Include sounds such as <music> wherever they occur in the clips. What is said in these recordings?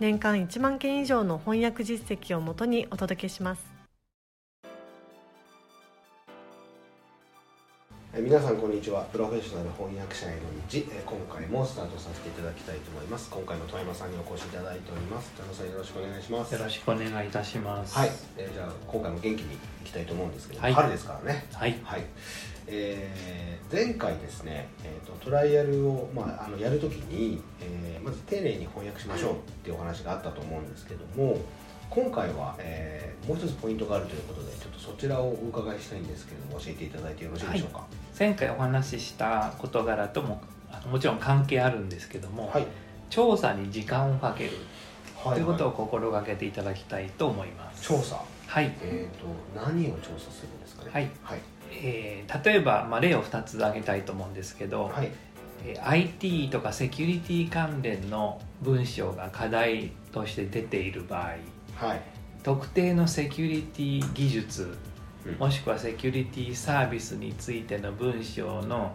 年間1万件以上の翻訳実績をもとにお届けします。皆さんこんにちは。プロフェッショナル翻訳者への道。今回もスタートさせていただきたいと思います。今回も富山さんにお越しいただいております。富山さんよろしくお願いします。よろしくお願いいたします。はい、えー、じゃあ今回も元気にいきたいと思うんですけど、はい。春ですからね。はい。はい、えー前回ですね、えー、とトライアルを、まあ、あのやるときに、えーまず丁寧に翻訳しましょうっていうお話があったと思うんですけども今回は、えーもう一つポイントがあるということでちょっとそちらをお伺いしたいんですけれども教えていただいてよろしいでしょうか？前回お話しした事柄とももちろん関係あるんですけども、はい、調査に時間をかけるはとい。うことをは心がけていただきたいと思います。調査？はい、えっ、と何を調査するんですかね？はい。はいえー例えば、まあ、例を2つ挙げたいと思うんですけど、はい。えー IT とかセキュリティ関連の文章が課題として出ている場合はい。特定のセキュリティ技術うん。もしくはセキュリティサービスについての文章の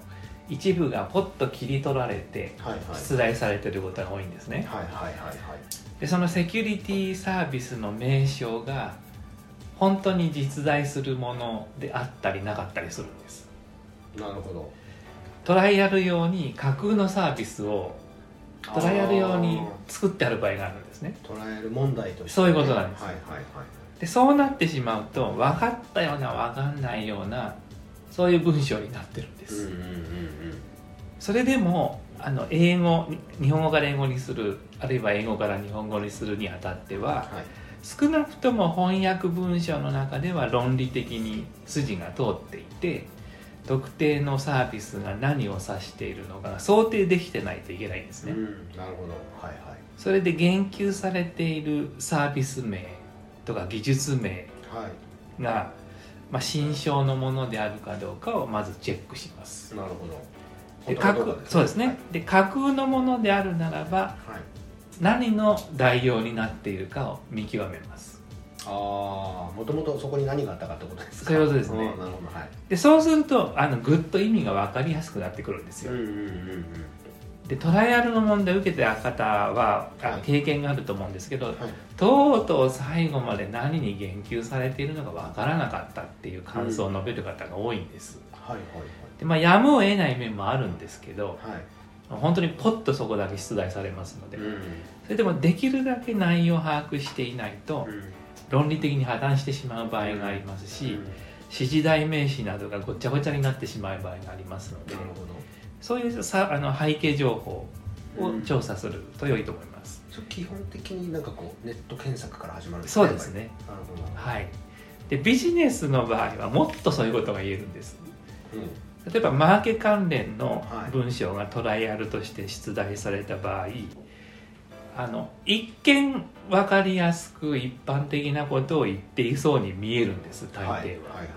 一部がポッと切り取られて出題されていることが多いんですね。でそのセキュリティサービスの名称が本当に実在するものであったりなかったりするんです。なるほど。トライアル用に架空のサービスをトライアル用に作ってある場合があるんですね。トライアル問題として。ね、そういうことなんです。はいはいはい。でそうなってしまうと分かったような分かんないようなそういう文章になってるんです、うんうんうんうん。それでもあの英語日本語から英語にするあるいは英語から日本語にするにあたってははい少なくとも翻訳文章の中では論理的に筋が通っていて特定のサービスが何を指しているのか想定できてないといけないんですね、うんなるほど。はいはい。それで言及されているサービス名とか技術名はい。が、まあ、新章のものであるかどうかをまずチェックします。なるほど。でそうですね、で架空のものであるならばはい、はい何の代用になっているかを見極めます。ああもともとそこに何があったかってことですか？そういうことですね。んなるほどはい。でそうするとあのぐっと意味が分かりやすくなってくるんですよ、うんうんうんうん。でトライアルの問題を受けた方はあはい。経験があると思うんですけど、はい。とうとう最後まで何に言及されているのか分からなかったっていう感想を述べる方が多いんです、はいでまあやむを得ない面もあるんですけどはいはいはい本当にポッとそこだけ出題されますので、うん。それでもできるだけ内容を把握していないとうん。論理的に破綻してしまう場合がありますし、指示代名詞などがごちゃごちゃになってしまう場合がありますのでそういうさあの背景情報をうん調査すると良いと思います、それ基本的になんかこうネット検索から始まるんそうですね。はい。でビジネスの場合はもっとそういうことが言えるんです。うん例えばマーケ関連のはい。文章がトライアルとして出題された場合あの一見分かりやすく一般的なことを言っていそうに見えるんです大抵は、はい。はいはいはい。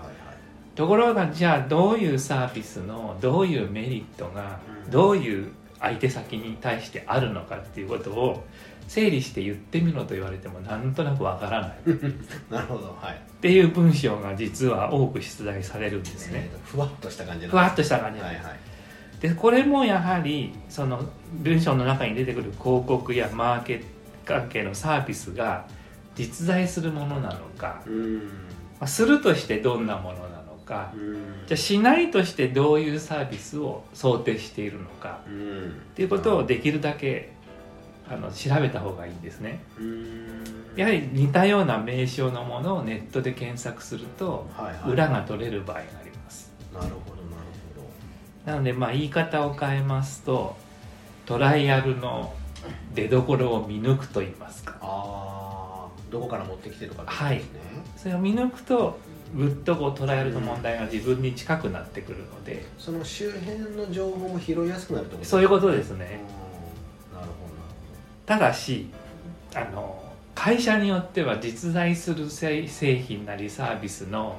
ところがじゃあどういうサービスのどういうメリットがうん。どういう相手先に対してあるのかっていうことを整理して言ってみろと言われてもなんとなくわからない。っ <laughs> なるほどはい。ていう文章が実は多く出題されるんですね。えーとふわっとした感じの。ふわっとした感じなんです、はいはい。でこれもやはりその文章の中に出てくる広告やマーケ関係のサービスが実在するものなのか、うん。まあするとしてどんなものなのか。うん。じゃあしないとしてどういうサービスを想定しているのか。うん。っていうことをできるだけあの調べた方がいいんですね。うん。やはり似たような名称のものをネットで検索するとはいはい。裏が取れる場合があります。なるほどなるなのでまあ言い方を変えますとトライアルの出どころを見抜くと言いますか。ほどああどこから持ってきてるかってことはいですね。それを見抜くとぐっとこうトライアルの問題が自分に近くなってくるのでその周辺の情報も拾いやすくなるとそういうことですね。ねなるほただしあの会社によっては実在する製製品なりサービスの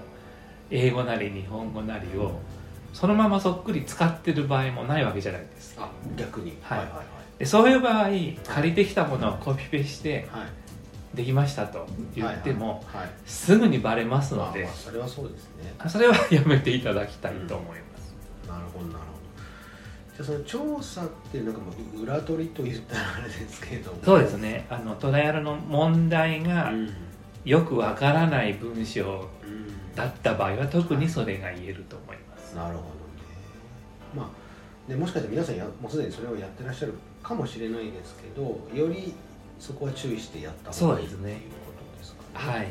英語なり日本語なりをそのままそっくり使ってる場合もないわけじゃないですあ逆に。はいはいはい。でそういう場合借りてきたものをコピペしてはいできましたと言ってもはいはいすぐにバレますまあのでまあそれはそうですね。それはやめていただきたいと思います、なるほどなるほど。じゃあその調査ってなんかもう裏取りと言ったらあれですけれども。そうですね。あのトライアルの問題がうん。よくわからない文章うん。だった場合は特にそれが言えると思います。なるほどね。まあねもしかして皆さんやもうすでにそれをやってらっしゃるかもしれないですけどよりそこは注意してやった方がいいっていうことですか？ね。はい。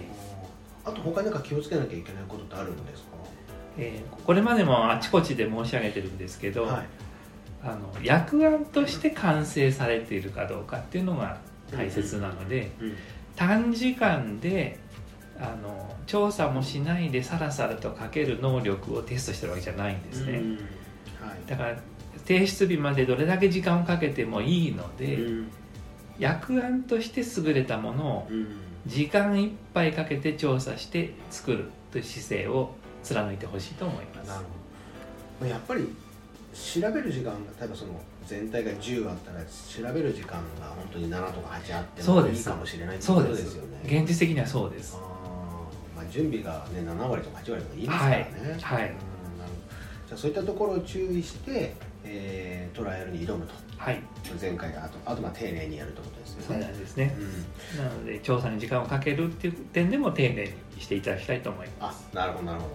あと他になんか気をつけなきゃいけないことってあるんですか？えーこれまでもあちこちで申し上げてるんですけど、はい。あの訳案として完成されているかどうかっていうのが大切なので、うん。短時間であの調査もしないでさらさらと書ける能力をテストしてるわけじゃないんですね、うん。はい。だから提出日までどれだけ時間をかけてもいいので、うん訳案として優れたものをうん。時間いっぱいかけて調査して作るという姿勢を貫いてほしいと思います。なやっぱり調べる時間が例えばその全体が10あったら調べる時間が本当に7とか8あってもいいかもしれないってことそうでですすよね。現実的にはそうです。まあ、準備が、ね、7割とか8割とか言いますからね、はい。はい。じゃあそういったところを注意して、えートライアルに挑むと。はい。前回あとあとまあ丁寧にやるってことですそうなんですね。うん。なので調査に時間をかけるっていう点でも丁寧にしていただきたいと思いまあすなるほどなるほ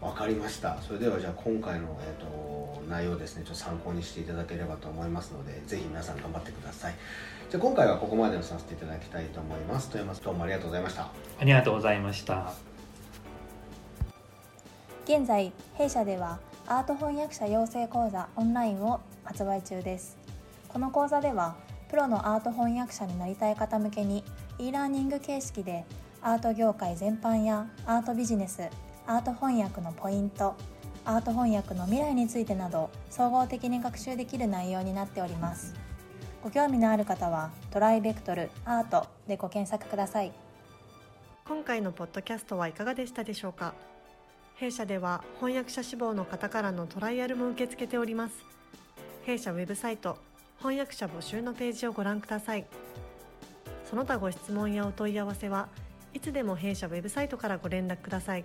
ど。分かりました。それではじゃあ今回の、えー、と内容ですねちょっと参考にしていただければと思いますのでぜひ皆さん頑張ってください。じゃあ今回はここまでをさせていただきたいと思います。富山さんどうもありがとうございました。ありがとうございました。現在弊社ではアート翻訳者養成講座オンラインを発売中です。この講座ではプロのアート翻訳者になりたい方向けに e ラーニング形式でアート業界全般やアートビジネスアート翻訳のポイントアート翻訳の未来についてなど総合的に学習できる内容になっております。ご興味のある方はトライベクトルアートでご検索ください。今回のポッドキャストはいかがでしたでしょうか？弊社では翻訳者志望の方からのトライアルも受け付けております。弊社ウェブサイト翻訳者募集のページをご覧ください。その他ご質問やお問い合わせはいつでも弊社ウェブサイトからご連絡ください。